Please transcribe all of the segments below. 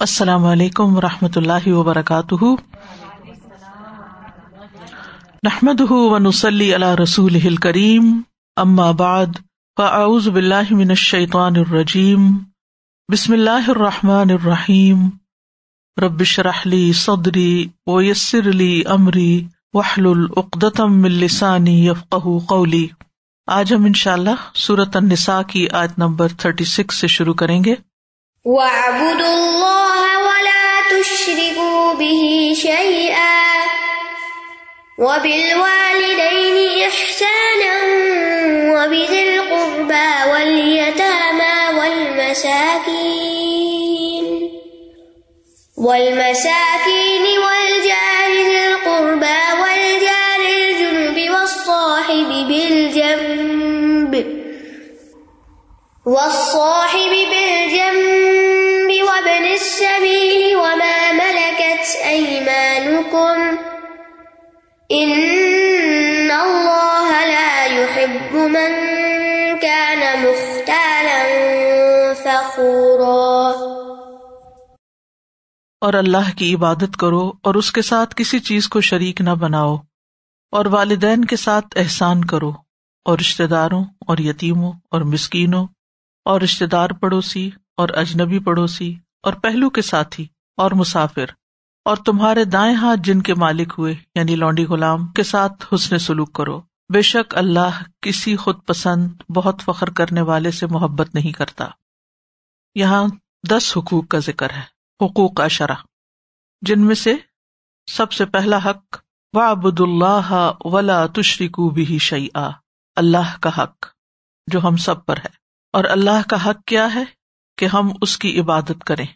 السلام علیکم و رحمۃ اللہ وبرکاتہ۔ نحمد ونسلی علی رسول کریم ام بعد، فاعوذ باللہ من الشیطان الرجیم، بسم اللہ الرحمٰن الرحیم۔ ربش رحلی صدری ویسر علی عمری وحل العقدم السانی یفق قولی۔ آج ہم ان شاء اللہ صورت النساء کی آیت نمبر تھرٹی سکس سے شروع کریں گے۔ وَاعْبُدُوا اللَّهَ وَلَا تُشْرِكُوا بِهِ شَيْئًا وَبِالْوَالِدَيْنِ إِحْسَانًا وَبِذِي الْقُرْبَى وَالْيَتَامَى وَالْمَسَاكِينِ وَالْمَسَاكِينِ وَالْجَارِ ذِي الْقُرْبَى وَالْجَارِ الْجُنُبِ وَالصَّاحِبِ بِالْجَنبِ وَالصَّاحِبِ اور اللہ کی عبادت کرو اور اس کے ساتھ کسی چیز کو شریک نہ بناؤ اور والدین کے ساتھ احسان کرو اور رشتے داروں اور یتیموں اور مسکینوں اور رشتے دار پڑوسی اور اجنبی پڑوسی اور پہلو کے ساتھی اور مسافر اور تمہارے دائیں ہاتھ جن کے مالک ہوئے یعنی لونڈی غلام کے ساتھ حسن سلوک کرو۔ بے شک اللہ کسی خود پسند، بہت فخر کرنے والے سے محبت نہیں کرتا۔ یہاں دس حقوق کا ذکر ہے۔ حقوق کا شرح جن میں سے سب سے پہلا حق وعبد اللہ ولا تشریکو بھی شعی اللہ کا حق، جو ہم سب پر ہے۔ اور اللہ کا حق کیا ہے؟ کہ ہم اس کی عبادت کریں۔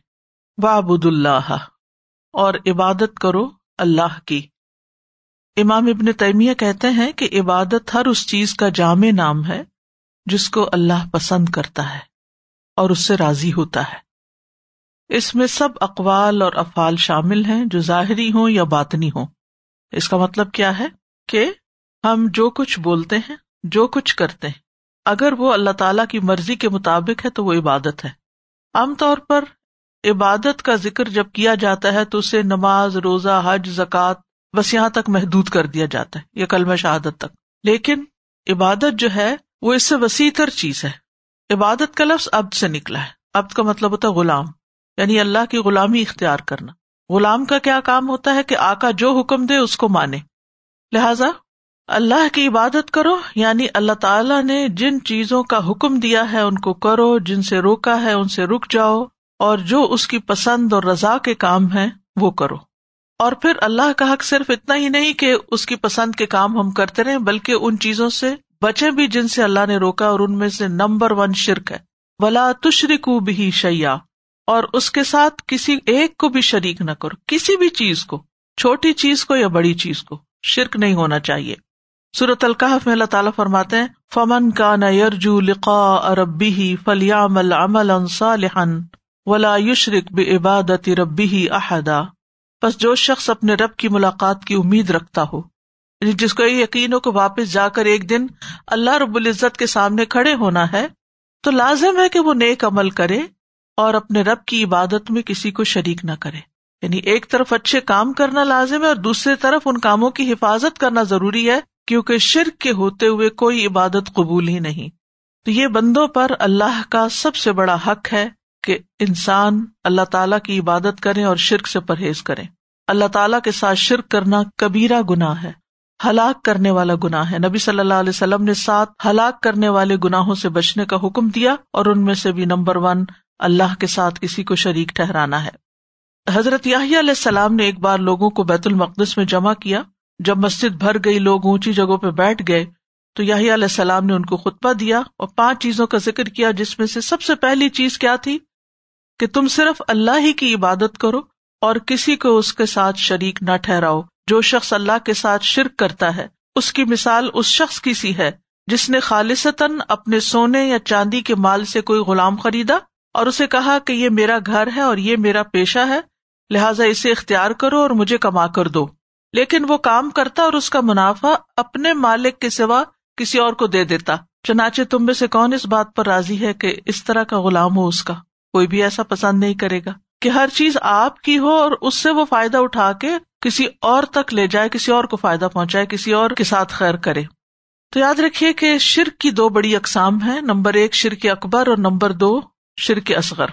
وعبد اللہ اور عبادت کرو اللہ کی۔ امام ابن تیمیہ کہتے ہیں کہ عبادت ہر اس چیز کا جامع نام ہے، جس کو اللہ پسند کرتا ہے اور اس سے راضی ہوتا ہے۔ اس میں سب اقوال اور افعال شامل ہیں جو ظاہری ہوں یا باطنی ہوں۔ اس کا مطلب کیا ہے؟ کہ ہم جو کچھ بولتے ہیں، جو کچھ کرتے ہیں۔ اگر وہ اللہ تعالی کی مرضی کے مطابق ہے تو وہ عبادت ہے۔ عام طور پر عبادت کا ذکر جب کیا جاتا ہے تو اسے نماز، روزہ، حج، زکوٰۃ بس یہاں تک محدود کر دیا جاتا ہے، یا کلم شہادت تک۔ لیکن عبادت جو ہے، وہ اس سے وسیع تر چیز ہے۔ عبادت کا لفظ ابد سے نکلا ہے۔ ابد کا مطلب ہوتا ہے غلام۔ یعنی اللہ کی غلامی اختیار کرنا۔ غلام کا کیا کام ہوتا ہے کہ آکا جو حکم دے اس کو مانے۔ لہذا اللہ کی عبادت کرو یعنی اللہ تعالیٰ نے جن چیزوں کا حکم دیا ہے ان کو کرو، جن سے روکا ہے ان سے رک جاؤ، اور جو اس کی پسند اور رضا کے کام ہے وہ کرو۔ اور پھر اللہ کا حق صرف اتنا ہی نہیں کہ اس کی پسند کے کام ہم کرتے رہے بلکہ ان چیزوں سے بچے بھی جن سے اللہ نے روکا اور ان میں سے نمبر ون شرک ہے۔ ولا تشریک بھی شیا اور اس کے ساتھ کسی ایک کو بھی شریک نہ کرو، کسی بھی چیز کو، چھوٹی چیز کو یا بڑی چیز کو، شرک نہیں ہونا چاہیے۔ سورت القحف میں اللہ تعالیٰ فرماتے ہیں، فمن کا نہ یرجو لقا اربی فلیام العمل صالحن ولا یشرک بے عبادت ربی ہی احدا بس جو شخص اپنے رب کی ملاقات کی امید رکھتا ہو یعنی جس کو یہ یقین ہو کہ واپس جا کر ایک دن اللہ رب العزت کے سامنے کھڑے ہونا ہے، تو لازم ہے کہ وہ نیک عمل کرے۔ اور اپنے رب کی عبادت میں کسی کو شریک نہ کرے۔ یعنی ایک طرف اچھے کام کرنا لازم ہے اور دوسری طرف ان کاموں کی حفاظت کرنا ضروری ہے، کیونکہ شرک کے ہوتے ہوئے کوئی عبادت قبول ہی نہیں۔ تو یہ بندوں پر اللہ کا سب سے بڑا حق ہے کہ انسان اللہ تعالیٰ کی عبادت کرے اور شرک سے پرہیز کرے۔ اللہ تعالیٰ کے ساتھ شرک کرنا کبیرا گناہ ہے۔ ہلاک کرنے والا گناہ ہے۔ نبی صلی اللہ علیہ وسلم نے سات ہلاک کرنے والے گناہوں سے بچنے کا حکم دیا اور ان میں سے بھی نمبر ون اللہ کے ساتھ کسی کو شریک ٹھہرانا ہے۔ حضرت یاہی علیہ السلام نے ایک بار لوگوں کو بیت المقدس میں جمع کیا۔ جب مسجد بھر گئی، لوگ اونچی جگہوں پہ بیٹھ گئے، تو یاہی علیہ السلام نے ان کو خطبہ دیا اور پانچ چیزوں کا ذکر کیا، جس میں سے سب سے پہلی چیز کیا تھی؟ کہ تم صرف اللہ ہی کی عبادت کرو اور کسی کو اس کے ساتھ شریک نہ ٹھہراؤ۔ جو شخص اللہ کے ساتھ شرک کرتا ہے، اس کی مثال اس شخص کی سی ہے، جس نے خالصتاً اپنے سونے یا چاندی کے مال سے کوئی غلام خریدا۔ اور اسے کہا کہ یہ میرا گھر ہے اور یہ میرا پیشہ ہے، لہٰذا اسے اختیار کرو اور مجھے کما کر دو۔ لیکن وہ کام کرتا اور اس کا منافع اپنے مالک کے سوا کسی اور کو دے دیتا۔ چنانچہ تم میں سے کون اس بات پر راضی ہے کہ اس طرح کا غلام ہو اس کا؟ کوئی بھی ایسا پسند نہیں کرے گا کہ ہر چیز آپ کی ہو اور اس سے وہ فائدہ اٹھا کے کسی اور تک لے جائے، کسی اور کو فائدہ پہنچائے، کسی اور کے ساتھ خیر کرے۔ تو یاد رکھیے کہ شرک کی دو بڑی اقسام ہے نمبر ایک شرک اکبر اور نمبر دو شرک اصغر۔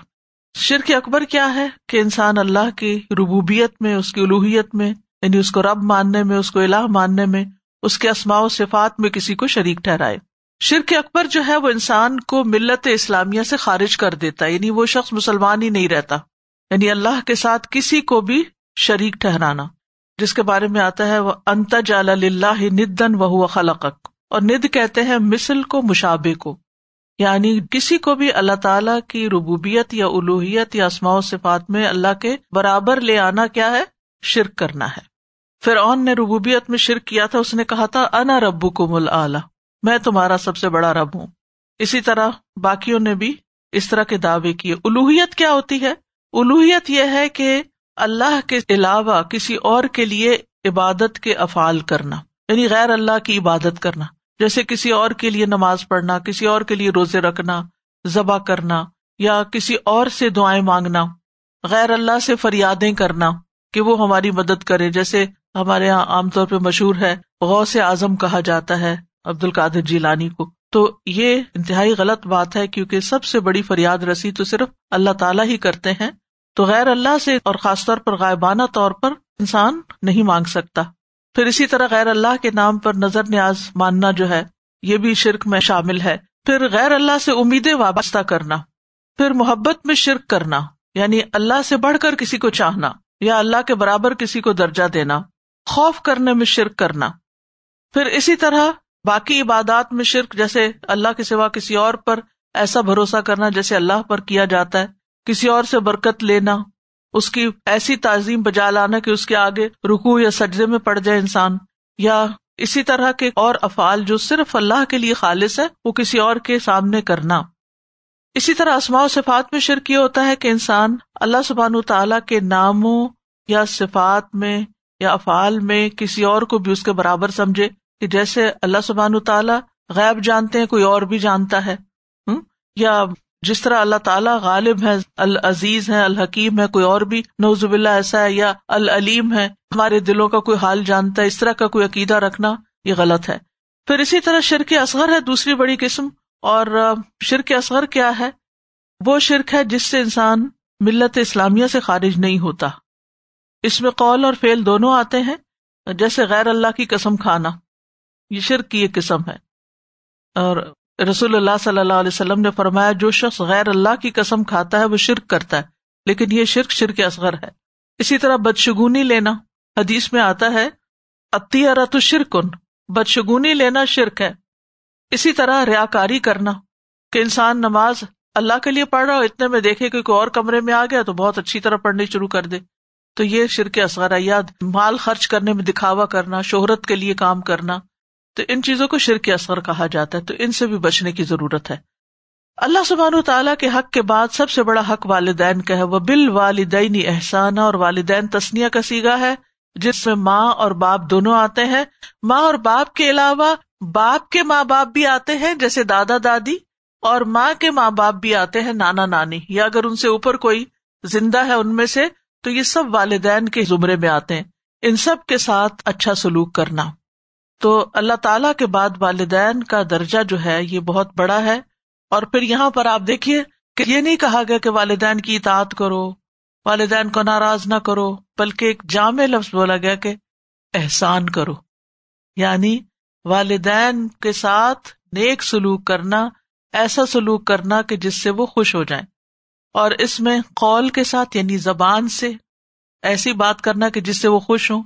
شرک اکبر کیا ہے کہ انسان اللہ کی ربوبیت میں، اس کی الوحیت میں یعنی اس کو رب ماننے میں، اس کو الہ ماننے میں، اس کے اسماع و صفات میں کسی کو شریک ٹھہرائے۔ شرک اکبر جو ہے وہ انسان کو ملت اسلامیہ سے خارج کر دیتا ہے یعنی وہ شخص مسلمان ہی نہیں رہتا۔ یعنی اللہ کے ساتھ کسی کو بھی شریک ٹہرانا جس کے بارے میں آتا ہے، وہ انت جال اللہ ندن و خلق اور ند کہتے ہیں مسل کو مشابے کو۔ یعنی کسی کو بھی اللہ تعالی کی ربوبیت یا الوحیت یا اسماء و صفات میں اللہ کے برابر لے آنا کیا ہے؟ شرک کرنا ہے۔ پھر اون نے ربوبیت میں شرک کیا تھا، اس نے کہا تھا، انا ربو کو مل میں تمہارا سب سے بڑا رب ہوں۔ اسی طرح باقیوں نے بھی اس طرح کے دعوے کیے۔ الوحیت کیا ہوتی ہے؟ الوحیت یہ ہے کہ اللہ کے علاوہ کسی اور کے لیے عبادت کے افعال کرنا یعنی غیر اللہ کی عبادت کرنا۔ جیسے کسی اور کے لیے نماز پڑھنا، کسی اور کے لیے روزے رکھنا، ذبح کرنا یا کسی اور سے دعائیں مانگنا، غیر اللہ سے فریادیں کرنا کہ وہ ہماری مدد کرے، جیسے ہمارے یہاں عام طور پہ مشہور ہے، غوث اعظم کہا جاتا ہے عبد القادر جی لانی کو۔ تو یہ انتہائی غلط بات ہے کیونکہ سب سے بڑی فریاد رسی تو صرف اللہ تعالیٰ ہی کرتے ہیں۔ تو غیر اللہ سے اور خاص طور پر غائبانہ طور پر انسان نہیں مانگ سکتا۔ پھر اسی طرح غیر اللہ کے نام پر نظر نیاز ماننا جو ہے، یہ بھی شرک میں شامل ہے۔ پھر غیر اللہ سے امیدیں وابستہ کرنا۔ پھر محبت میں شرک کرنا۔ یعنی اللہ سے بڑھ کر کسی کو چاہنا یا اللہ کے برابر کسی کو درجہ دینا۔ خوف کرنے میں شرک کرنا۔ پھر اسی طرح باقی عبادات میں شرک، جیسے اللہ کے سوا کسی اور پر ایسا بھروسہ کرنا جیسے اللہ پر کیا جاتا ہے، کسی اور سے برکت لینا۔ اس کی ایسی تعظیم بجا لانا کہ اس کے آگے رکو یا سجدے میں پڑ جائے انسان، یا اسی طرح کے اور افعال جو صرف اللہ کے لیے خالص ہے وہ کسی اور کے سامنے کرنا۔ اسی طرح اسماع و صفات میں شرک یہ ہوتا ہے کہ انسان اللہ سبحان تعالیٰ کے ناموں یا صفات میں یا افعال میں کسی اور کو بھی اس کے برابر سمجھے کہ جیسے اللہ سبحان تعالیٰ غیب جانتے ہیں، کوئی اور بھی جانتا ہے۔ یا جس طرح اللہ تعالیٰ غالب ہے العزیز ہے الحکیم ہے کوئی اور بھی نوزب اللہ ایسا ہے یا العلیم ہے ہمارے دلوں کا کوئی حال جانتا ہے، اس طرح کا کوئی عقیدہ رکھنا یہ غلط ہے۔ پھر اسی طرح شرک اصغر ہے، دوسری بڑی قسم۔ اور شرک اصغر کیا ہے؟ وہ شرک ہے جس سے انسان ملت اسلامیہ سے خارج نہیں ہوتا۔ اس میں قول اور فیل دونوں آتے ہیں، جیسے غیر اللہ کی قسم کھانا۔ یہ شرک کی ایک قسم ہے۔ اور رسول اللہ صلی اللہ علیہ وسلم نے فرمایا، جو شخص غیر اللہ کی قسم کھاتا ہے، وہ شرک کرتا ہے۔ لیکن یہ شرک شرک اصغر ہے۔ اسی طرح بدشگونی لینا حدیث میں آتا ہے اتی ارت شرکن۔ بدشگونی لینا شرک ہے۔ اسی طرح ریا کاری کرنا، کہ انسان نماز اللہ کے لیے پڑھ رہا ہو، اتنے میں دیکھے کہ کوئی اور کمرے میں آ گیا تو بہت اچھی طرح پڑھنی شروع کر دے۔ تو یہ شرک اصغر ہے۔ یاد، مال خرچ کرنے میں دکھاوا کرنا، شہرت کے لیے کام کرنا۔ تو ان چیزوں کو شرک اثر کہا جاتا ہے، تو ان سے بھی بچنے کی ضرورت ہے۔ اللہ سبحان تعالیٰ کے حق کے بعد سب سے بڑا حق والدین کا ہے وہ بال والدین احسان اور والدین تسنیا کا سیگا ہے، جس میں ماں اور باپ دونوں آتے ہیں۔ ماں اور باپ کے علاوہ باپ کے ماں باپ بھی آتے ہیں، جیسے دادا دادی، اور ماں کے ماں باپ بھی آتے ہیں، نانا نانی۔ یا اگر ان سے اوپر کوئی زندہ ہے ان میں سے، تو یہ سب والدین کے زمرے میں آتے ہیں۔ ان سب کے ساتھ اچھا سلوک کرنا۔ تو اللہ تعالی کے بعد والدین کا درجہ جو ہے یہ بہت بڑا ہے۔ اور پھر یہاں پر آپ دیکھیے کہ یہ نہیں کہا گیا کہ والدین کی اطاعت کرو، والدین کو ناراض نہ کرو، بلکہ ایک جامع لفظ بولا گیا کہ احسان کرو۔ یعنی والدین کے ساتھ نیک سلوک کرنا، ایسا سلوک کرنا کہ جس سے وہ خوش ہو جائیں۔ اور اس میں قول کے ساتھ یعنی زبان سے ایسی بات کرنا کہ جس سے وہ خوش ہوں۔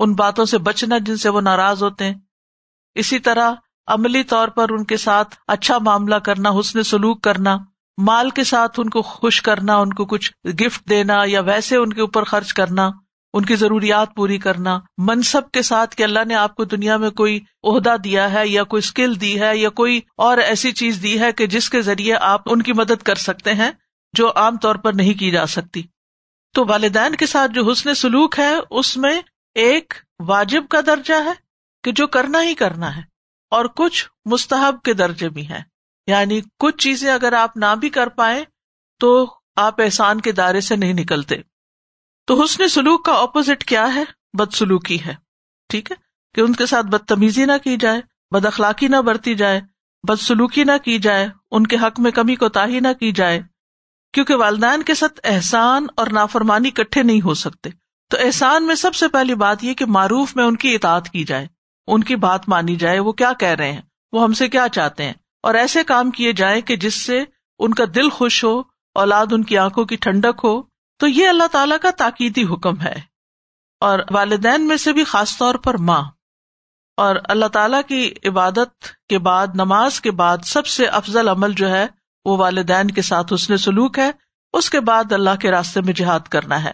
ان باتوں سے بچنا جن سے وہ ناراض ہوتے ہیں۔ اسی طرح عملی طور پر ان کے ساتھ اچھا معاملہ کرنا، حسن سلوک کرنا، مال کے ساتھ ان کو خوش کرنا، ان کو کچھ گفٹ دینا یا ویسے ان کے اوپر خرچ کرنا، ان کی ضروریات پوری کرنا۔ منصب کے ساتھ کہ اللہ نے آپ کو دنیا میں کوئی عہدہ دیا ہے یا کوئی اسکل دی ہے یا کوئی اور ایسی چیز دی ہے کہ جس کے ذریعے آپ ان کی مدد کر سکتے ہیں جو عام طور پر نہیں کی جا سکتی۔ تو والدین کے ساتھ جو حسن سلوک ہے، اس میں ایک واجب کا درجہ ہے کہ جو کرنا ہی کرنا ہے، اور کچھ مستحب کے درجے بھی ہیں۔ یعنی کچھ چیزیں اگر آپ نہ بھی کر پائے تو آپ احسان کے دائرے سے نہیں نکلتے۔ تو حسن سلوک کا اپوزٹ کیا ہے؟ بد سلوکی ہے۔ ٹھیک ہے؟ کہ ان کے ساتھ بدتمیزی نہ کی جائے بد اخلاقی نہ برتی جائے بد سلوکی نہ کی جائے، ان کے حق میں کمی کو تاہی نہ کی جائے، کیونکہ والدین کے ساتھ احسان اور نافرمانی کٹھے نہیں ہو سکتے۔ تو احسان میں سب سے پہلی بات یہ کہ معروف میں ان کی اطاعت کی جائے۔ ان کی بات مانی جائے، وہ کیا کہہ رہے ہیں؟ وہ ہم سے کیا چاہتے ہیں؟ اور ایسے کام کیے جائیں کہ جس سے ان کا دل خوش ہو، اولاد ان کی آنکھوں کی ٹھنڈک ہو، تو یہ اللہ تعالیٰ کا تاکیدی حکم ہے۔ اور والدین میں سے بھی خاص طور پر ماں۔ اور اللہ تعالیٰ کی عبادت کے بعد، نماز کے بعد سب سے افضل عمل جو ہے، وہ والدین کے ساتھ اس نے سلوک ہے۔ اس کے بعد اللہ کے راستے میں جہاد کرنا ہے۔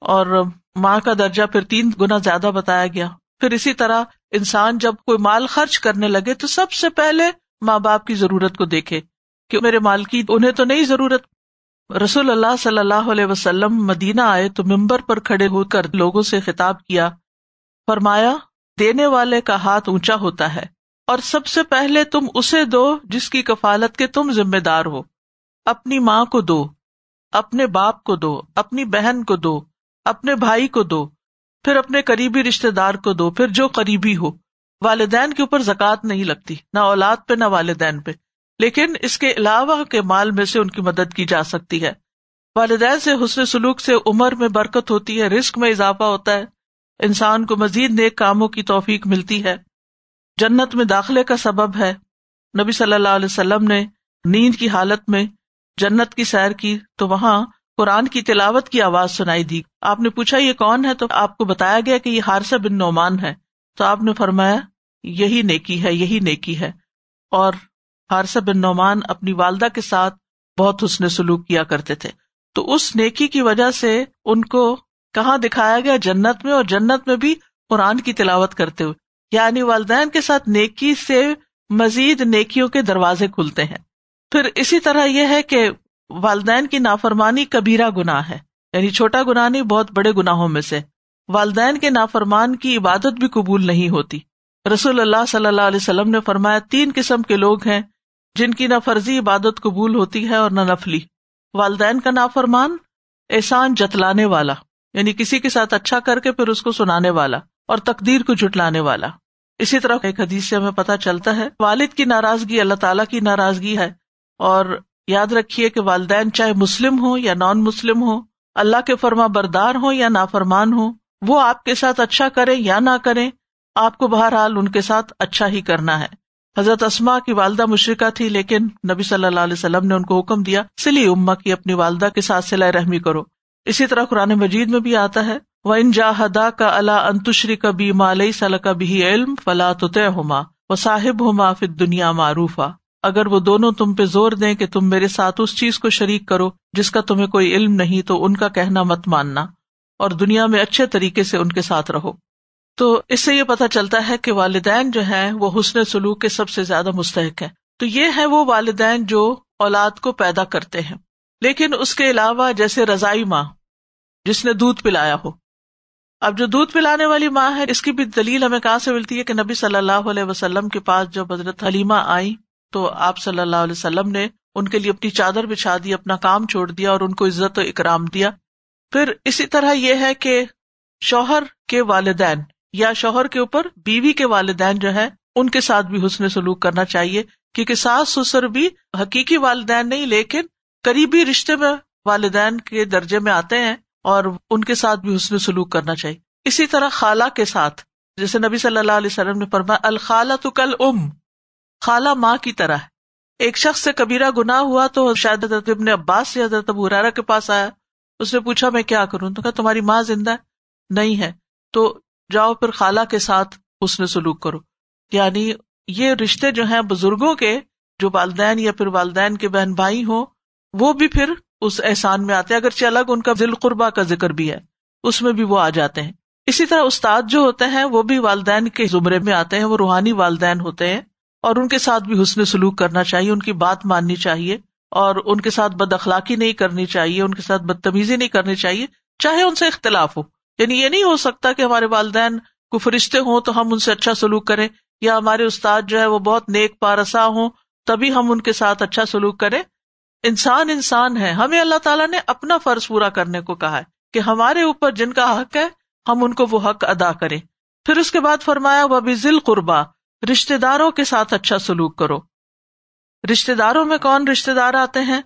اور ماں کا درجہ پھر تین گنا زیادہ بتایا گیا۔ پھر اسی طرح انسان جب کوئی مال خرچ کرنے لگے تو سب سے پہلے ماں باپ کی ضرورت کو دیکھے کہ میرے مال کی انہیں تو نہیں ضرورت۔ رسول اللہ صلی اللہ علیہ وسلم مدینہ آئے تو ممبر پر کھڑے ہو کر لوگوں سے خطاب کیا۔ فرمایا، دینے والے کا ہاتھ اونچا ہوتا ہے اور سب سے پہلے تم اسے دو جس کی کفالت کے تم ذمہ دار ہو۔ اپنی ماں کو دو، اپنے باپ کو دو، اپنی بہن کو دو اپنے بھائی کو دو، پھر اپنے قریبی رشتے دار کو دو، پھر جو قریبی ہو۔ والدین کے اوپر زکات نہیں لگتی، نہ اولاد پہ، نہ والدین پہ۔ لیکن اس کے علاوہ کے مال میں سے ان کی مدد کی جا سکتی ہے۔ والدین سے حسن سلوک سے عمر میں برکت ہوتی ہے رسک میں اضافہ ہوتا ہے۔ انسان کو مزید نیک کاموں کی توفیق ملتی ہے۔ جنت میں داخلے کا سبب ہے۔ نبی صلی اللہ علیہ وسلم نے نیند کی حالت میں جنت کی سیر کی، تو وہاں قرآن کی تلاوت کی آواز سنائی دی۔ آپ نے پوچھا، یہ کون ہے؟ تو آپ کو بتایا گیا کہ یہ ہارس بن نعمان ہے۔ تو آپ نے فرمایا، یہی نیکی ہے، یہی نیکی ہے۔ اور ہارس بن نعمان اپنی والدہ کے ساتھ بہت حسن سلوک کیا کرتے تھے۔ تو اس نیکی کی وجہ سے ان کو کہاں دکھایا گیا؟ جنت میں، اور جنت میں بھی قرآن کی تلاوت کرتے ہوئے۔ یعنی والدین کے ساتھ نیکی سے مزید نیکیوں کے دروازے کھلتے ہیں۔ پھر اسی طرح یہ ہے کہ والدین کی نافرمانی کبیرا گناہ ہے۔ یعنی چھوٹا گناہ نہیں، بہت بڑے گناہوں میں سے۔ والدین کے نافرمان کی عبادت بھی قبول نہیں ہوتی۔ رسول اللہ صلی اللہ علیہ وسلم نے فرمایا، تین قسم کے لوگ ہیں جن کی نہ فرضی عبادت قبول ہوتی ہے اور نہ نفلی۔ والدین کا نافرمان احسان جتلانے والا یعنی کسی کے ساتھ اچھا کر کے پھر اس کو سنانے والا اور تقدیر کو جٹلانے والا۔ اسی طرح ایک حدیث سے ہمیں پتا چلتا ہے، والد کی ناراضگی اللہ تعالیٰ کی ناراضگی ہے اور یاد رکھیے کہ والدین چاہے مسلم ہو یا نان مسلم ہو اللہ کے فرما بردار ہو یا نافرمان ہو وہ آپ کے ساتھ اچھا کرے یا نہ کرے آپ کو بہرحال ان کے ساتھ اچھا ہی کرنا ہے۔ حضرت اسما کی والدہ مشرقہ تھی، لیکن نبی صلی اللہ علیہ وسلم نے ان کو حکم دیا، سلی اما کی اپنی والدہ کے ساتھ سلائے رحمی کرو۔ اسی طرح قرآن مجید میں بھی آتا ہے وہ ان جا کا اللہ انتشری کبھی مالئی صلاح کا بھی علم فلاں ہوما و صاحب ہوما پھر دنیا معروف اگر وہ دونوں تم پہ زور دیں کہ تم میرے ساتھ اس چیز کو شریک کرو جس کا تمہیں کوئی علم نہیں تو ان کا کہنا مت ماننا اور دنیا میں اچھے طریقے سے ان کے ساتھ رہو۔ تو اس سے یہ پتا چلتا ہے کہ والدین جو ہے وہ حسن سلوک کے سب سے زیادہ مستحق ہے تو یہ ہے وہ والدین جو اولاد کو پیدا کرتے ہیں۔ لیکن اس کے علاوہ جیسے رضائی ماں، جس نے دودھ پلایا ہو۔ اب جو دودھ پلانے والی ماں ہے، اس کی بھی دلیل ہمیں کہاں سے ملتی ہے کہ نبی صلی اللہ علیہ وسلم کے پاس جب حضرت حلیمہ آئی تو آپ صلی اللہ علیہ وسلم نے ان کے لیے اپنی چادر بچھا دی، اپنا کام چھوڑ دیا اور ان کو عزت و اکرام دیا۔ پھر اسی طرح یہ ہے کہ شوہر کے والدین یا شوہر کے اوپر بیوی کے والدین جو ہے ان کے ساتھ بھی حسن سلوک کرنا چاہیے، کیونکہ ساس سسر بھی حقیقی والدین نہیں، لیکن قریبی رشتے میں والدین کے درجے میں آتے ہیں اور ان کے ساتھ بھی حسن سلوک کرنا چاہیے۔ اسی طرح خالہ کے ساتھ، جیسے نبی صلی اللہ علیہ وسلم نے فرمایا الخالہ تو کل ام خالہ ماں کی طرح ایک شخص سے کبیرا گنا ہوا تو شاید حضرت ابن عباس سے حضرت ابو حرارا کے پاس آیا۔ اس نے پوچھا، میں کیا کروں؟ تو کہا، تمہاری ماں زندہ ہے؟ نہیں ہے۔ تو جاؤ پھر خالہ کے ساتھ اس نے سلوک کرو۔ یعنی یہ رشتے جو ہیں بزرگوں کے، جو والدین یا پھر والدین کے بہن بھائی ہوں، وہ بھی پھر اس احسان میں آتے ہیں۔ اگرچہ الگ ان کا دل قربا کا ذکر بھی ہے، اس میں بھی وہ آ جاتے ہیں۔ اسی طرح استاد جو ہوتے ہیں، وہ بھی والدین کے زمرے میں آتے ہیں، وہ روحانی والدین ہوتے ہیں۔ اور ان کے ساتھ بھی حسن سلوک کرنا چاہیے، ان کی بات ماننی چاہیے، اور ان کے ساتھ بد اخلاقی نہیں کرنی چاہیے، ان کے ساتھ بدتمیزی نہیں کرنی چاہیے، چاہے ان سے اختلاف ہو۔ یعنی یہ نہیں ہو سکتا کہ ہمارے والدین کو فرشتے ہوں تو ہم ان سے اچھا سلوک کریں، یا ہمارے استاد جو ہے وہ بہت نیک پارسا ہوں تبھی ہم ان کے ساتھ اچھا سلوک کریں۔ انسان انسان ہے، ہمیں اللہ تعالیٰ نے اپنا فرض پورا کرنے کو کہا ہے کہ ہمارے اوپر جن کا حق ہے، ہم ان کو وہ حق ادا کریں۔ پھر اس کے بعد فرمایا وہ بھی ذیل قربا رشتے داروں کے ساتھ اچھا سلوک کرو۔ رشتے داروں میں کون رشتے دار آتے ہیں؟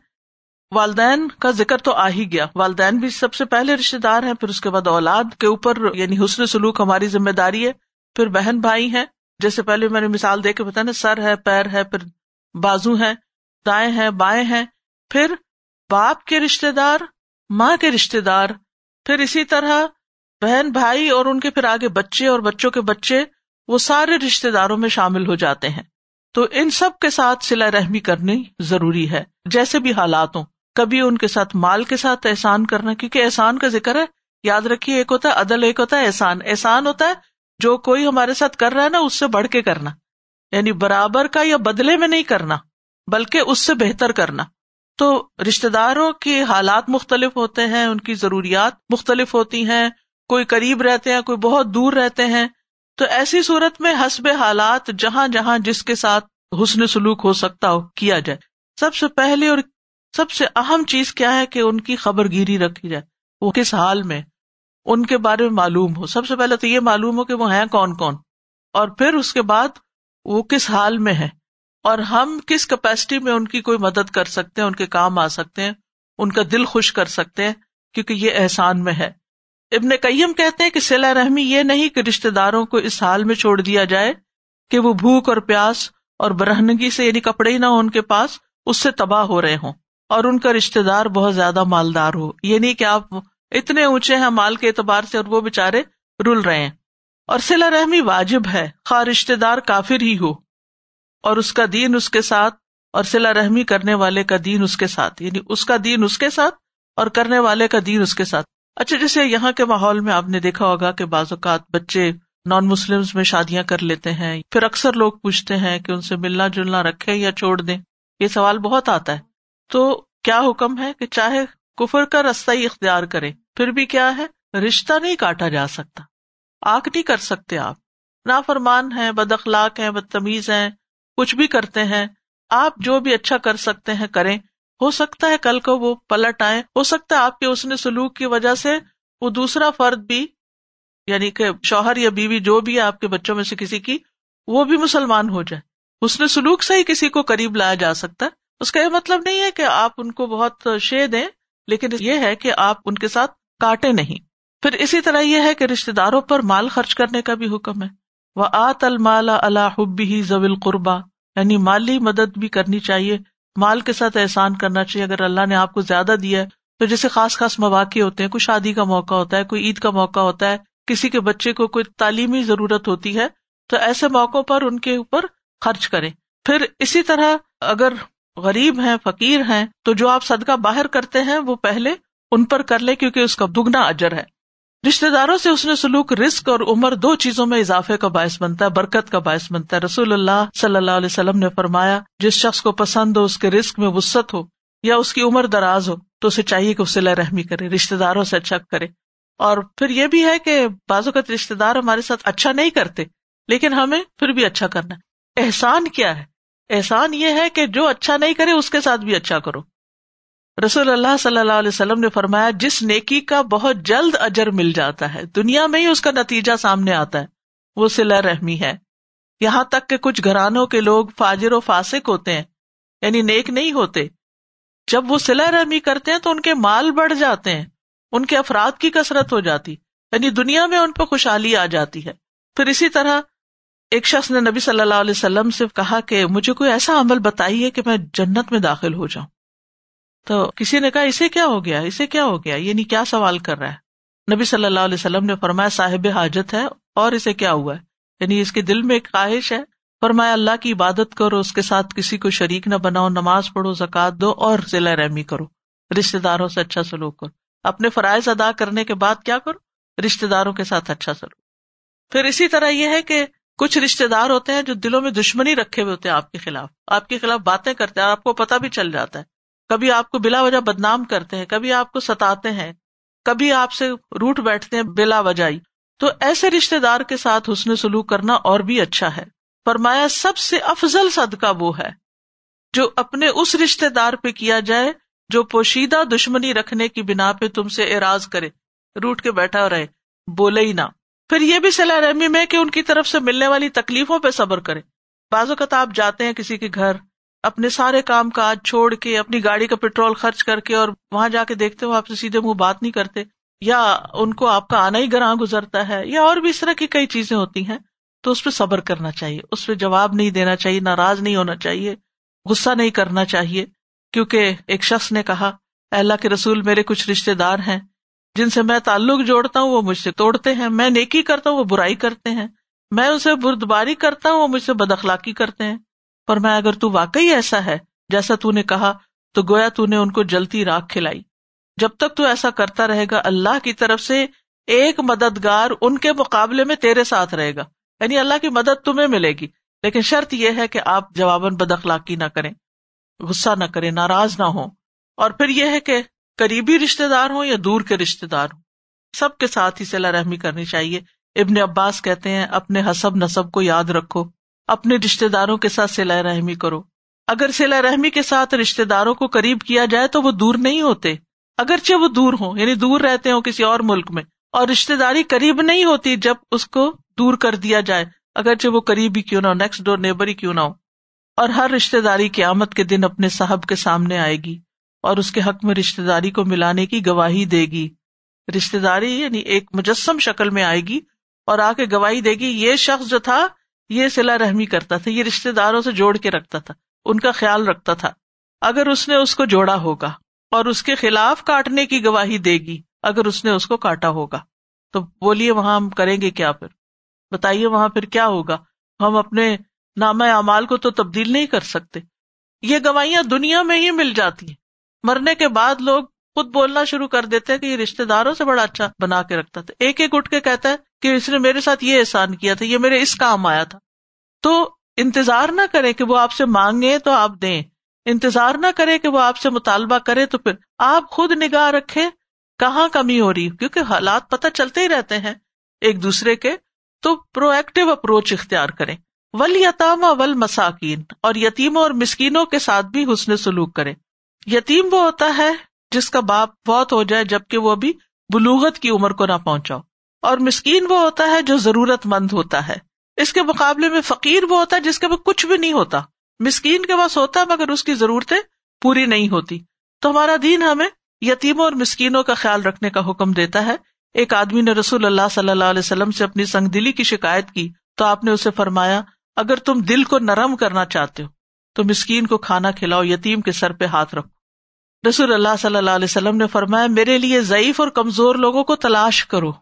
والدین کا ذکر تو آ ہی گیا۔ والدین بھی سب سے پہلے رشتے دار ہیں، پھر اس کے بعد اولاد کے اوپر یعنی حسن سلوک ہماری ذمہ داری ہے۔ پھر بہن بھائی ہیں۔ جیسے پہلے میں نے مثال دے کے بتایا نا، سر ہے، پیر ہے، پھر بازو ہے دائیں ہیں، بائیں ہیں۔ پھر باپ کے رشتے دار، ماں کے رشتے دار۔ پھر اسی طرح بہن بھائی اور ان کے پھر آگے بچے اور بچوں کے بچے۔ وہ سارے رشتے داروں میں شامل ہو جاتے ہیں۔ تو ان سب کے ساتھ سلا رحمی کرنی ضروری ہے۔ جیسے بھی حالات ہوں کبھی ان کے ساتھ مال کے ساتھ احسان کرنا، کیونکہ احسان کا ذکر ہے۔ یاد رکھیے، ایک ہوتا ہے عدل، ایک ہوتا ہے احسان۔ احسان ہوتا ہے جو کوئی ہمارے ساتھ کر رہا ہے نا، اس سے بڑھ کے کرنا۔ یعنی برابر کا یا بدلے میں نہیں کرنا، بلکہ اس سے بہتر کرنا۔ تو رشتے داروں کے حالات مختلف ہوتے ہیں، ان کی ضروریات مختلف ہوتی ہیں۔ کوئی قریب رہتے ہیں، کوئی بہت دور رہتے ہیں۔ تو ایسی صورت میں حسب حالات جہاں جہاں جس کے ساتھ حسن سلوک ہو سکتا ہو کیا جائے۔ سب سے پہلے اور سب سے اہم چیز کیا ہے کہ ان کی خبر گیری رکھی جائے۔ وہ کس حال میں ان کے بارے میں معلوم ہو۔ سب سے پہلے تو یہ معلوم ہو کہ وہ ہیں کون کون۔ اور پھر اس کے بعد وہ کس حال میں ہے اور ہم کس کیپیسٹی میں ان کی کوئی مدد کر سکتے ہیں، ان کے کام آ سکتے ہیں، ان کا دل خوش کر سکتے ہیں، کیونکہ یہ احسان میں ہے۔ ابن کئیم کہتے ہیں کہ سلا رحمی یہ نہیں کہ رشتے داروں کو اس حال میں چھوڑ دیا جائے کہ وہ بھوک اور پیاس اور برہنگی سے یعنی کپڑے ہی نہ ہو ان کے پاس، اس سے تباہ ہو رہے ہوں اور ان کا رشتے دار بہت زیادہ مالدار ہو۔ یہ نہیں کہ آپ اتنے اونچے ہیں مال کے اعتبار سے اور وہ بےچارے رول رہے ہیں۔ اور سلا رحمی واجب ہے۔ خواہ رشتے دار کافر ہی ہو اور اس کا دین اس کے ساتھ اور سلا رحمی کرنے والے کا دین اس کے ساتھ یعنی اس کا دین اس کے ساتھ اور کرنے والے کا دین اس کے ساتھ۔ اچھا جیسے یہاں کے ماحول میں آپ نے دیکھا ہوگا کہ بعض اوقات بچے نان مسلم میں شادیاں کر لیتے ہیں، پھر اکثر لوگ پوچھتے ہیں کہ ان سے ملنا جلنا رکھے یا چھوڑ دیں، یہ سوال بہت آتا ہے۔ تو کیا حکم ہے کہ چاہے کفر کا رستہ ہی اختیار کرے پھر بھی کیا ہے؟ رشتہ نہیں کاٹا جا سکتا۔ آگ نہیں کر سکتے آپ۔ نا فرمان ہے بد اخلاق ہیں، بدتمیز ہیں، کچھ بھی کرتے ہیں۔ آپ جو بھی اچھا کر سکتے ہیں، کریں۔ ہو سکتا ہے کل کو وہ پلٹ آئے۔ ہو سکتا ہے آپ کے اس نے سلوک کی وجہ سے وہ دوسرا فرد بھی یعنی کہ شوہر یا بیوی جو بھی ہے آپ کے بچوں میں سے کسی کی، وہ بھی مسلمان ہو جائے۔ اس نے سلوک سے ہی کسی کو قریب لایا جا سکتا ہے۔ اس کا یہ مطلب نہیں ہے کہ آپ ان کو بہت شے دیں، لیکن یہ ہے کہ آپ ان کے ساتھ کاٹے نہیں۔ پھر اسی طرح یہ ہے کہ رشتے داروں پر مال خرچ کرنے کا بھی حکم ہے۔ وہ آت المال اللہ حبی زویل قربا یعنی مالی مدد بھی کرنی چاہیے۔ مال کے ساتھ احسان کرنا چاہیے۔ اگر اللہ نے آپ کو زیادہ دیا ہے، تو جیسے خاص خاص مواقع ہوتے ہیں، کوئی شادی کا موقع ہوتا ہے، کوئی عید کا موقع ہوتا ہے، کسی کے بچے کو کوئی تعلیمی ضرورت ہوتی ہے، تو ایسے موقعوں پر ان کے اوپر خرچ کریں۔ پھر اسی طرح اگر غریب ہیں، فقیر ہیں، تو جو آپ صدقہ باہر کرتے ہیں، وہ پہلے ان پر کر لے کیونکہ اس کا دگنا اجر ہے۔ رشتے داروں سے اس نے سلوک رسک اور عمر دو چیزوں میں اضافے کا باعث بنتا ہے، برکت کا باعث بنتا ہے۔ رسول اللہ صلی اللہ علیہ وسلم نے فرمایا، جس شخص کو پسند ہو، اس کے رسک میں وسط ہو یا اس کی عمر دراز ہو، تو اسے چاہیے کہ اسے رحمی کرے رشتے داروں سے اچھا کرے۔ اور پھر یہ بھی ہے کہ بعض اوقات رشتے دار ہمارے ساتھ اچھا نہیں کرتے، لیکن ہمیں پھر بھی اچھا کرنا احسان کیا ہے؟ احسان یہ ہے کہ جو اچھا نہیں کرے، اس کے ساتھ بھی اچھا کرو۔ رسول اللہ صلی اللہ علیہ وسلم نے فرمایا، جس نیکی کا بہت جلد اجر مل جاتا ہے، دنیا میں ہی اس کا نتیجہ سامنے آتا ہے، وہ سلا رحمی ہے۔ یہاں تک کہ کچھ گھرانوں کے لوگ فاجر و فاسق ہوتے ہیں یعنی نیک نہیں ہوتے۔ جب وہ سلا رحمی کرتے ہیں تو ان کے مال بڑھ جاتے ہیں، ان کے افراد کی کثرت ہو جاتی یعنی دنیا میں ان پہ خوشحالی آ جاتی ہے۔ پھر اسی طرح ایک شخص نے نبی صلی اللہ علیہ وسلم سے کہا کہ مجھے کوئی ایسا عمل بتائیے کہ میں جنت میں داخل ہو جاؤں۔ تو کسی نے کہا، اسے کیا ہو گیا؟ اسے کیا ہو گیا؟ یعنی کیا سوال کر رہا ہے؟ نبی صلی اللہ علیہ وسلم نے فرمایا، صاحب حاجت ہے اور اسے کیا ہوا ہے؟ یعنی اس کے دل میں ایک خواہش ہے۔ فرمایا، اللہ کی عبادت کرو، اس کے ساتھ کسی کو شریک نہ بناؤ، نماز پڑھو زکات دو اور ضلع رحمی کرو۔ رشتے داروں سے اچھا سلوک کرو۔ اپنے فرائض ادا کرنے کے بعد کیا کرو؟ رشتے داروں کے ساتھ اچھا سلوک۔ پھر اسی طرح یہ ہے کہ کچھ رشتے دار ہوتے ہیں جو دلوں میں دشمنی رکھے ہوئے ہوتے ہیں آپ کے خلاف۔ آپ کے خلاف باتیں کرتے ہیں آپ کو پتا بھی چل جاتا ہے۔ کبھی آپ کو بلا وجہ بدنام کرتے ہیں، کبھی آپ کو ستاتے ہیں، کبھی آپ سے روٹ بیٹھتے ہیں بلا وجہ تو ایسے رشتے دار کے ساتھ حسن سلوک کرنا اور بھی اچھا ہے۔ فرمایا، سب سے افضل صدقہ وہ ہے جو اپنے اس رشتے دار پہ کیا جائے جو پوشیدہ دشمنی رکھنے کی بنا پہ تم سے اراض کرے۔ روٹ کے بیٹھا رہے۔ بولے ہی نہ۔ پھر یہ بھی صلاح رحمی میں کہ ان کی طرف سے ملنے والی تکلیفوں پہ صبر کرے۔ بعض اوقات آپ جاتے ہیں کسی کے گھر اپنے سارے کام کاج چھوڑ کے، اپنی گاڑی کا پیٹرول خرچ کر کے اور وہاں جا کے دیکھتے ہو آپ سے سیدھے منہ بات نہیں کرتے، یا ان کو آپ کا آنا ہی گراں گزرتا ہے، یا اور بھی اس طرح کی کئی چیزیں ہوتی ہیں، تو اس پہ صبر کرنا چاہیے، اس پہ جواب نہیں دینا چاہیے، ناراض نہیں ہونا چاہیے، غصہ نہیں کرنا چاہیے، کیونکہ ایک شخص نے کہا اللہ کے رسول میرے کچھ رشتے دار ہیں، جن سے میں تعلق جوڑتا ہوں، وہ مجھ سے توڑتے ہیں، میں نیکی کرتا ہوں، وہ برائی کرتے ہیں، میں اسے بردباری کرتا ہوں، وہ مجھ سے بد اخلاقی کرتے ہیں۔ پر میں اگر تو واقعی ایسا ہے، جیسا تو نے کہا، تو گویا تو نے ان کو جلتی راک کھلائی۔ جب تک تو ایسا کرتا رہے گا، اللہ کی طرف سے ایک مددگار ان کے مقابلے میں تیرے ساتھ رہے گا۔ یعنی اللہ کی مدد تمہیں ملے گی۔ لیکن شرط یہ ہے کہ آپ جواباً بد اخلاقی نہ کریں۔ غصہ نہ کریں، ناراض نہ ہو اور پھر یہ ہے کہ قریبی رشتے دار ہوں یا دور کے رشتے دار ہوں۔ سب کے ساتھ ہی صلاح رحمی کرنی چاہیے۔ ابن عباس کہتے ہیں، اپنے حسب نصب کو یاد رکھو۔ اپنے رشتے داروں کے ساتھ سلا رحمی کرو۔ اگر سلا رحمی کے ساتھ رشتے داروں کو قریب کیا جائے تو وہ دور نہیں ہوتے۔ اگرچہ وہ دور ہوں یعنی دور رہتے ہوں کسی اور ملک میں، اور رشتے داری قریب نہیں ہوتی جب اس کو دور کر دیا جائے۔ اگرچہ وہ قریب ہی کیوں نہ ہو نیکسٹ ڈور نیبر ہی کیوں نہ ہو۔ اور ہر رشتے داری قیامت کے دن اپنے صاحب کے سامنے آئے گی، اور اس کے حق میں رشتے داری کو ملانے کی گواہی دے گی۔ رشتے داری یعنی ایک مجسم شکل میں آئے گی، اور آ کے گواہی دے گی، یہ شخص جو تھا یہ سلا رحمی کرتا تھا، یہ رشتے داروں سے جوڑ کے رکھتا تھا، ان کا خیال رکھتا تھا۔ اگر اس نے اس کو جوڑا ہوگا اور اس کے خلاف کاٹنے کی گواہی دے گی، اگر اس نے اس کو کاٹا ہوگا، تو بولیے وہاں ہم کریں گے کیا پھر؟ بتائیے وہاں پھر کیا ہوگا؟ ہم اپنے نام اعمال کو تو تبدیل نہیں کر سکتے۔ یہ گواہیاں دنیا میں ہی مل جاتی ہیں۔ مرنے کے بعد لوگ خود بولنا شروع کر دیتے کہ یہ رشتے داروں سے بڑا اچھا بنا کے رکھتا تھا۔ ایک ایک اٹھ کے کہتا ہے کہ اس نے میرے ساتھ یہ احسان کیا تھا، یہ میرے اس کام آیا تھا۔ تو انتظار نہ کرے کہ وہ آپ سے مانگے تو آپ دیں۔ انتظار نہ کرے کہ وہ آپ سے مطالبہ کرے تو پھر آپ خود نگاہ رکھے کہاں کمی ہو رہی۔ کیونکہ حالات پتہ چلتے ہی رہتے ہیں ایک دوسرے کے۔ تو پرو ایکٹیو اپروچ اختیار کریں۔ ول یتام ول مساکین اور یتیموں اور مسکینوں کے ساتھ بھی حسن سلوک کرے یتیم وہ ہوتا ہے جس کا باپ بہت ہو جائے جبکہ وہ بھی بلوغت کی عمر کو نہ پہنچاؤ۔ اور مسکین وہ ہوتا ہے جو ضرورت مند ہوتا ہے۔ اس کے مقابلے میں فقیر وہ ہوتا ہے جس کے پاس کچھ بھی نہیں ہوتا۔ مسکین کے پاس ہوتا ہے مگر اس کی ضرورتیں پوری نہیں ہوتی۔ تو ہمارا دین ہمیں یتیموں اور مسکینوں کا خیال رکھنے کا حکم دیتا ہے۔ ایک آدمی نے رسول اللہ صلی اللہ علیہ وسلم سے اپنی سنگ دلی کی شکایت کی تو آپ نے اسے فرمایا، اگر تم دل کو نرم کرنا چاہتے ہو تو مسکین کو کھانا کھلاؤ، یتیم کے سر پہ ہاتھ رکھو۔ رسول اللہ صلی اللہ علیہ وسلم نے فرمایا، میرے لیے ضعیف اور کمزور لوگوں کو تلاش کرو۔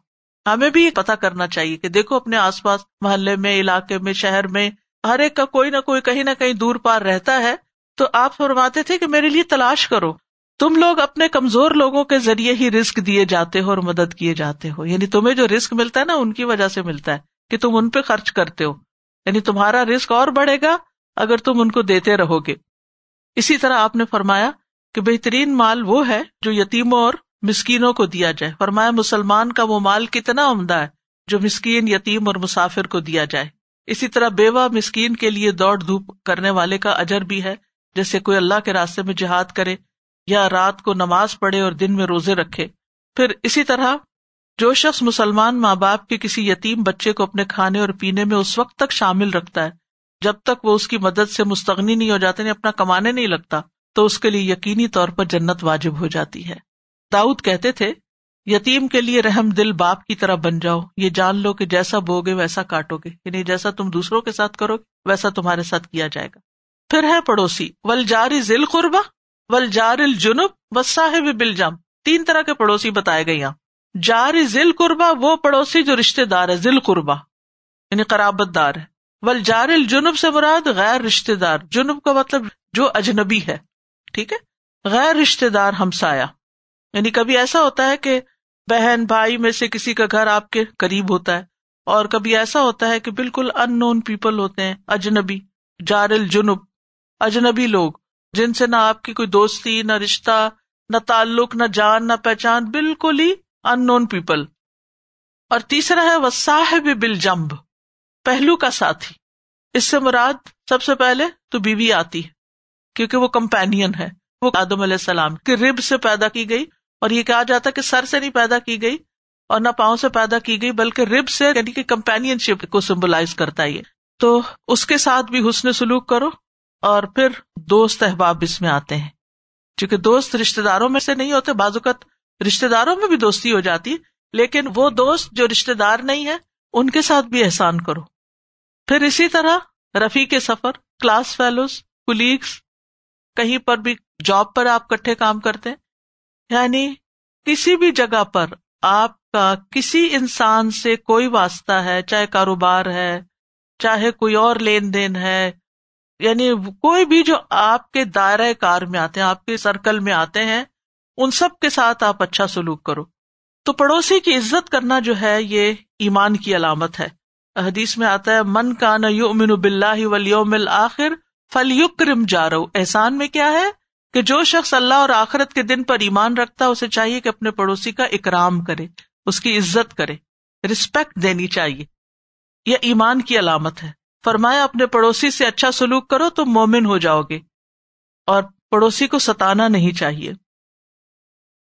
ہمیں بھی پتا کرنا چاہیے کہ دیکھو اپنے آس پاس محلے میں، علاقے میں، شہر میں ہر ایک کا کوئی نہ کوئی، کہیں نہ کہیں دور پار رہتا ہے۔ تو آپ فرماتے تھے کہ میرے لیے تلاش کرو۔ تم لوگ اپنے کمزور لوگوں کے ذریعے ہی رسک دیے جاتے ہو اور مدد کیے جاتے ہو۔ یعنی تمہیں جو رسک ملتا ہے نا، ان کی وجہ سے ملتا ہے کہ تم ان پہ خرچ کرتے ہو۔ یعنی تمہارا رسک اور بڑھے گا اگر تم ان کو دیتے رہو گے۔ اسی طرح آپ نے فرمایا کہ بہترین مال وہ ہے جو یتیموں اور مسکینوں کو دیا جائے۔ فرمایا، مسلمان کا وہ مال کتنا عمدہ ہے جو مسکین، یتیم اور مسافر کو دیا جائے۔ اسی طرح بیوہ مسکین کے لیے دوڑ دھوپ کرنے والے کا اجر بھی ہے۔ جیسے کوئی اللہ کے راستے میں جہاد کرے یا رات کو نماز پڑھے اور دن میں روزے رکھے۔ پھر اسی طرح جو شخص مسلمان ماں باپ کے کسی یتیم بچے کو اپنے کھانے اور پینے میں اس وقت تک شامل رکھتا ہے، جب تک وہ اس کی مدد سے مستغنی نہیں ہو جاتے نہیں اپنا کمانے نہیں لگتا، تو اس کے لیے یقینی طور پر جنت واجب ہو جاتی ہے۔ داؤد کہتے تھے، یتیم کے لیے رحم دل باپ کی طرح بن جاؤ، یہ جان لو کہ جیسا بو گے ویسا کاٹو گے یعنی جیسا تم دوسروں کے ساتھ کرو گے، ویسا تمہارے ساتھ کیا جائے گا۔ پھر ہے پڑوسی ول جاری ذیل قربا ول جار الجنوب و صاحب بل جم تین طرح کے پڑوسی بتائے گئے یہاں۔ جاری ذیل قربا وہ پڑوسی جو رشتے دار ہے ذیل قربا یعنی قرابت دار ہے۔ ول جار الجنوب سے مراد غیر رشتے دار جنوب کا مطلب جو اجنبی ہے، ٹھیک ہے؟ غیر رشتے دار ہمسایا یعنی کبھی ایسا ہوتا ہے کہ بہن بھائی میں سے کسی کا گھر آپ کے قریب ہوتا ہے اور کبھی ایسا ہوتا ہے کہ بالکل ان نون پیپل ہوتے ہیں، اجنبی، جار الجنوب، اجنبی لوگ، جن سے نہ آپ کی کوئی دوستی، نہ رشتہ، نہ تعلق، نہ جان، نہ پہچان، بالکل ہی ان نون پیپل اور تیسرا ہے وہ صاحب بل جمب پہلو کا ساتھی۔ اس سے مراد سب سے پہلے تو بیوی آتی ہے، کیونکہ وہ کمپینین ہے۔ وہ آدم علیہ السلام کی رب سے پیدا کی گئی۔ اور یہ کہا جاتا کہ سر سے نہیں پیدا کی گئی اور نہ پاؤں سے پیدا کی گئی، بلکہ رب سے یعنی کہ کمپین شپ کو سمبلائز کرتا ہے تو اس کے ساتھ بھی حسن سلوک کرو اور پھر دوست احباب اس میں آتے ہیں۔ چونکہ دوست رشتے داروں میں سے نہیں ہوتے بازوقت رشتے داروں میں بھی دوستی ہو جاتی لیکن وہ دوست جو رشتے دار نہیں ہے، ان کے ساتھ بھی احسان کرو۔ پھر اسی طرح رفیع کے سفر کلاس فیلوز کلیگس کہیں پر بھی جاب پر آپ کٹھے کام کرتے یعنی کسی بھی جگہ پر آپ کا کسی انسان سے کوئی واسطہ ہے، چاہے کاروبار ہے، چاہے کوئی اور لین دین ہے یعنی کوئی بھی جو آپ کے دائرۂ کار میں آتے ہیں، آپ کے سرکل میں آتے ہیں، ان سب کے ساتھ آپ اچھا سلوک کرو۔ تو پڑوسی کی عزت کرنا جو ہے، یہ ایمان کی علامت ہے۔ حدیث میں آتا ہے، من کا نہ یو امن بلّہ ولیوم آخر فل یکرم جا احسان میں کیا ہے؟ کہ جو شخص اللہ اور آخرت کے دن پر ایمان رکھتا ہے، اسے چاہیے کہ اپنے پڑوسی کا اکرام کرے، اس کی عزت کرے ریسپیکٹ دینی چاہیے، یہ ایمان کی علامت ہے۔ فرمایا، اپنے پڑوسی سے اچھا سلوک کرو تو مومن ہو جاؤ گے، اور پڑوسی کو ستانا نہیں چاہیے۔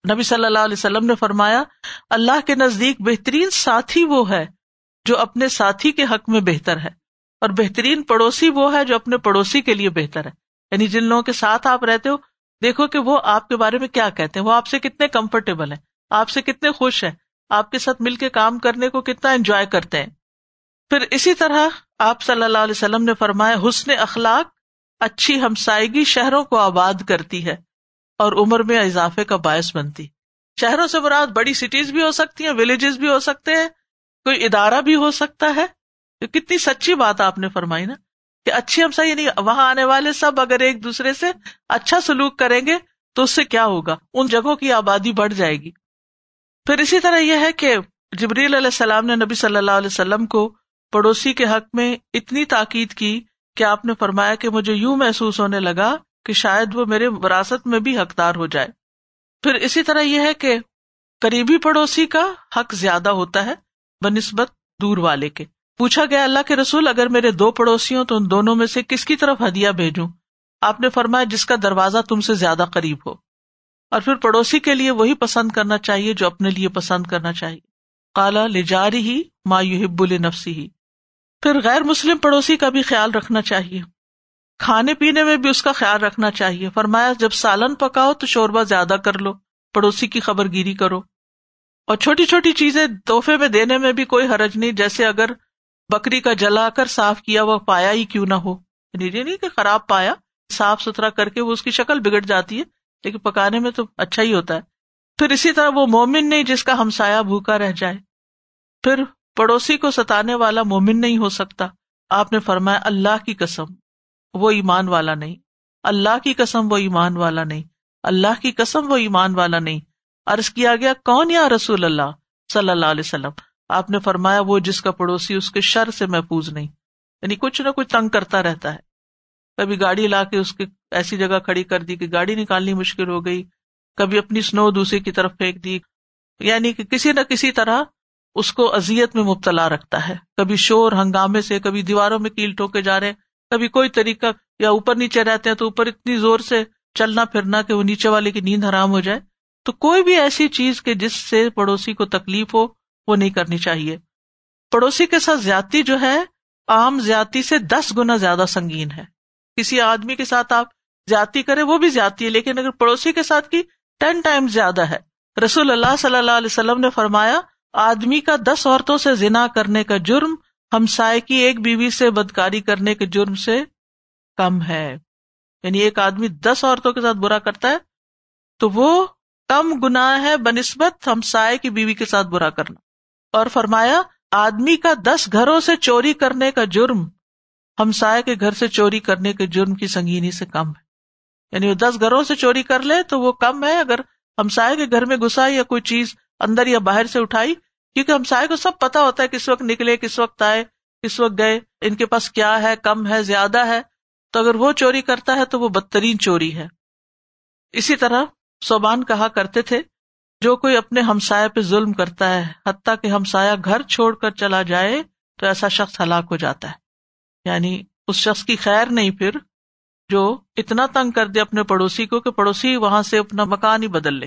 نبی صلی اللہ علیہ وسلم نے فرمایا، اللہ کے نزدیک بہترین ساتھی وہ ہے جو اپنے ساتھی کے حق میں بہتر ہے، اور بہترین پڑوسی وہ ہے جو اپنے پڑوسی کے لیے بہتر ہے۔ یعنی جن لوگوں کے ساتھ آپ رہتے ہو، دیکھو کہ وہ آپ کے بارے میں کیا کہتے ہیں۔ وہ آپ سے کتنے کمفرٹیبل ہیں۔ آپ سے کتنے خوش ہیں۔ آپ کے ساتھ مل کے کام کرنے کو کتنا انجوائے کرتے ہیں۔ پھر اسی طرح آپ صلی اللہ علیہ وسلم نے فرمایا، حسن اخلاق اچھی ہمسائیگی شہروں کو آباد کرتی ہے اور عمر میں اضافے کا باعث بنتی۔ شہروں سے مراد بڑی سٹیز بھی ہو سکتی ہیں ولیجز بھی ہو سکتے ہیں۔ کوئی ادارہ بھی ہو سکتا ہے۔ کتنی سچی بات آپ نے فرمائی نا۔ کہ اچھی ہمسائی یعنی وہاں آنے والے سب اگر ایک دوسرے سے اچھا سلوک کریں گے تو اس سے کیا ہوگا؟ ان جگہوں کی آبادی بڑھ جائے گی۔ پھر اسی طرح یہ ہے کہ جبریل علیہ السلام نے نبی صلی اللہ علیہ وسلم کو پڑوسی کے حق میں اتنی تاکید کی کہ آپ نے فرمایا کہ مجھے یوں محسوس ہونے لگا کہ شاید وہ میرے وراثت میں بھی حقدار ہو جائے۔ پھر اسی طرح یہ ہے کہ قریبی پڑوسی کا حق زیادہ ہوتا ہے بہ نسبت دور والے کے۔ پوچھا گیا، اللہ کے رسول، اگر میرے دو پڑوسیوں، تو ان دونوں میں سے کس کی طرف ہدیہ بھیجوں؟ آپ نے فرمایا، جس کا دروازہ تم سے زیادہ قریب ہو۔ اور پھر پڑوسی کے لیے وہی پسند کرنا چاہیے جو اپنے لیے پسند کرنا چاہیے۔ کالا لجاری ہی ما یحب نفسی ہی پھر غیر مسلم پڑوسی کا بھی خیال رکھنا چاہیے۔ کھانے پینے میں بھی اس کا خیال رکھنا چاہیے۔ فرمایا، جب سالن پکاؤ تو شوربہ زیادہ کر لو، پڑوسی کی خبر گیری کرو۔ اور چھوٹی چھوٹی چیزیں تحفے میں دینے میں بھی کوئی حرج نہیں، جیسے اگر بکری کا جلا کر صاف کیا وہ پایا ہی کیوں نہ ہو۔ یعنی نہیں کہ خراب پایا، صاف ستھرا کر کے وہ اس کی شکل بگڑ جاتی ہے، لیکن پکانے میں تو اچھا ہی ہوتا ہے۔ پھر اسی طرح وہ مومن نہیں جس کا ہمسایا بھوکا رہ جائے۔ پھر پڑوسی کو ستانے والا مومن نہیں ہو سکتا۔ آپ نے فرمایا، اللہ کی قسم، وہ ایمان والا نہیں۔ اللہ کی قسم، وہ ایمان والا نہیں۔ اللہ کی قسم، وہ ایمان والا نہیں۔ عرض کیا گیا، کون یا رسول اللہ صلی اللہ علیہ وسلم؟ آپ نے فرمایا وہ جس کا پڑوسی اس کے شر سے محفوظ نہیں یعنی کچھ نہ کچھ تنگ کرتا رہتا ہے۔ کبھی گاڑی لا کے اس کی ایسی جگہ کھڑی کر دی کہ گاڑی نکالنی مشکل ہو گئی، کبھی اپنی سنو دوسرے کی طرف پھینک دی۔ یعنی کہ کسی نہ کسی طرح اس کو ازیت میں مبتلا رکھتا ہے۔ کبھی شور ہنگامے سے، کبھی دیواروں میں کیل ٹوکے جا رہے۔ کبھی کوئی طریقہ یا اوپر نیچے رہتے ہیں تو اوپر اتنی زور سے چلنا پھرنا کہ وہ نیچے والے کی نیند حرام ہو جائے۔ تو کوئی بھی ایسی چیز کے جس سے پڑوسی کو تکلیف ہو وہ نہیں کرنی چاہیے۔ پڑوسی کے ساتھ زیادتی جو ہے، عام زیادتی سے دس گنا زیادہ سنگین ہے۔ کسی آدمی کے ساتھ آپ زیادتی کرے وہ بھی زیادتی ہے، لیکن اگر پڑوسی کے ساتھ کی ٹین ٹائم زیادہ ہے۔ رسول اللہ صلی اللہ علیہ وسلم نے فرمایا، آدمی کا دس عورتوں سے ذنا کرنے کا جرم ہم سائے کی ایک بیوی سے بدکاری کرنے کے جرم سے کم ہے۔ یعنی ایک آدمی دس عورتوں کے ساتھ برا کرتا ہے، تو وہ کم گنا ہے بنسبت ہم سائے کی بیوی کے ساتھ برا کرنا۔ اور فرمایا، آدمی کا دس گھروں سے چوری کرنے کا جرم ہم سائے کے گھر سے چوری کرنے کے جرم کی سنگینی سے کم ہے۔ یعنی وہ دس گھروں سے چوری کر لے تو وہ کم ہے، اگر ہم سائے کے گھر میں گھسا یا کوئی چیز اندر یا باہر سے اٹھائی، کیونکہ ہم سائے کو سب پتا ہوتا ہے کس وقت نکلے، کس وقت آئے، کس وقت گئے، ان کے پاس کیا ہے، کم ہے، زیادہ ہے۔ تو اگر وہ چوری کرتا ہے تو وہ بدترین چوری ہے۔ اسی طرح سوبان کہا کرتے تھے جو کوئی اپنے ہمسائے پہ ظلم کرتا ہے، حتیٰ کہ ہمسایا گھر چھوڑ کر چلا جائے تو ایسا شخص ہلاک ہو جاتا ہے۔ یعنی اس شخص کی خیر نہیں، پھر جو اتنا تنگ کر دے اپنے پڑوسی کو کہ پڑوسی وہاں سے اپنا مکان ہی بدل لے۔